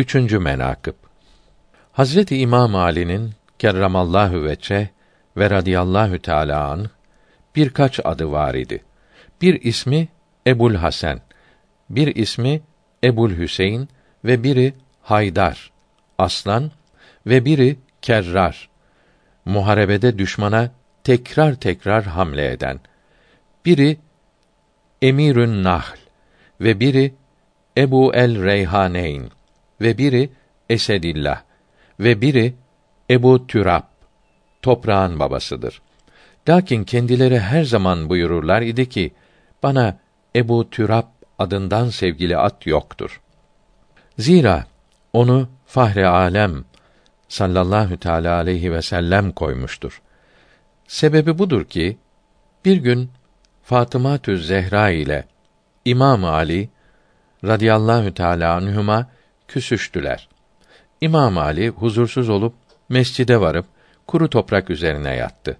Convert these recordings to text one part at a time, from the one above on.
Üçüncü menakıb Hazreti İmam Ali'nin kerramallahu veçe ve radıyallahu teâlâ an birkaç adı var idi. Bir ismi Ebul Hasan, bir ismi Ebul Hüseyin ve biri Haydar, Aslan ve biri Kerrar. Muharebede düşmana tekrar tekrar hamle eden. Biri Emirün Nahl ve biri Ebu el Reyhaneyn ve biri Esedillah ve biri Ebu Türab toprağın babasıdır. Lakin kendileri her zaman buyururlar idi ki bana Ebu Türab adından sevgili at yoktur. Zira onu Fahre Alem sallallahu teala aleyhi ve sellem koymuştur. Sebebi budur ki bir gün Fatıma Zehra ile İmam Ali radıyallahu teala anhuma küsüştüler. İmam Ali huzursuz olup mescide varıp kuru toprak üzerine yattı.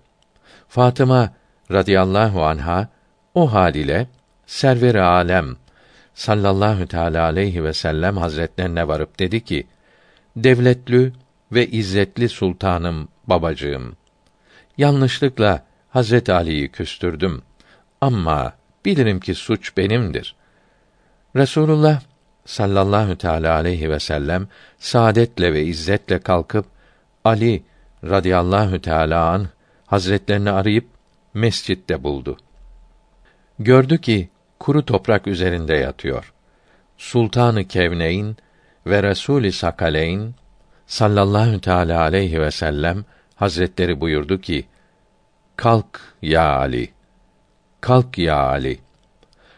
Fatıma radıyallahu anha o haliyle server alem sallallahu teala aleyhi ve sellem hazretlerine varıp dedi ki: Devletli ve izzetli sultanım babacığım. Yanlışlıkla Hazret Ali'yi küstürdüm. Ama bilirim ki suç benimdir. Resulullah sallallahu teala aleyhi ve sellem saadetle ve izzetle kalkıp Ali radıyallahu teala an hazretlerini arayıp mescitte buldu. Gördü ki kuru toprak üzerinde yatıyor. Sultanı Kevneyn ve Resûl-i Sakaleyn sallallahu teala aleyhi ve sellem hazretleri buyurdu ki: Kalk ya Ali. Kalk ya Ali.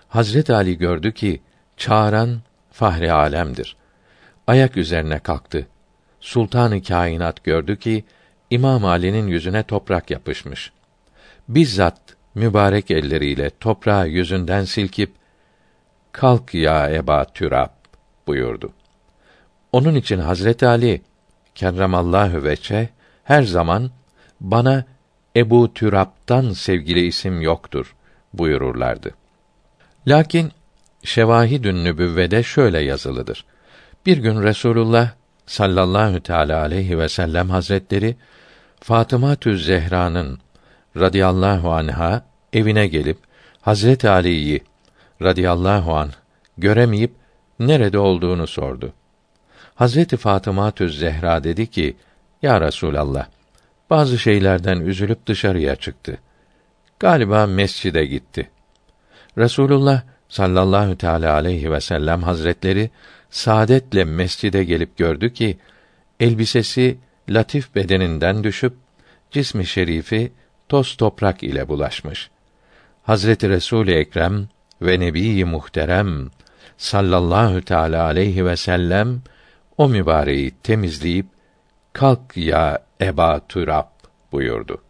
Hazret Ali gördü ki çağıran Fahri Alem'dir. Ayak üzerine kalktı. Sultanı kainat gördü ki İmam Ali'nin yüzüne toprak yapışmış. Bizzat mübarek elleriyle toprağı yüzünden silkip kalk ya Eba Türab buyurdu. Onun için Hazret Ali kerremallahu veçe her zaman bana Ebu Türab'dan sevgili isim yoktur buyururlardı. Lakin Şevahidün Nübüvvede şöyle yazılıdır. Bir gün Resulullah sallallahu teala aleyhi ve sellem hazretleri Fatıma Tüz Zehra'nın radıyallahu anha evine gelip Hazret Ali'yi radıyallahu an göremeyip nerede olduğunu sordu. Hazreti Fatıma Tüz Zehra dedi ki: Ya Resulallah, bazı şeylerden üzülüp dışarıya çıktı. Galiba mescide gitti. Resulullah sallallahu teala aleyhi ve sellem hazretleri saadetle mescide gelip gördü ki elbisesi latif bedeninden düşüp cismi şerifi toz toprak ile bulaşmış. Hazreti Resul Ekrem ve Nebi Muhterem sallallahu teala aleyhi ve sellem o mübareği temizleyip kalk ya Eba Turab buyurdu.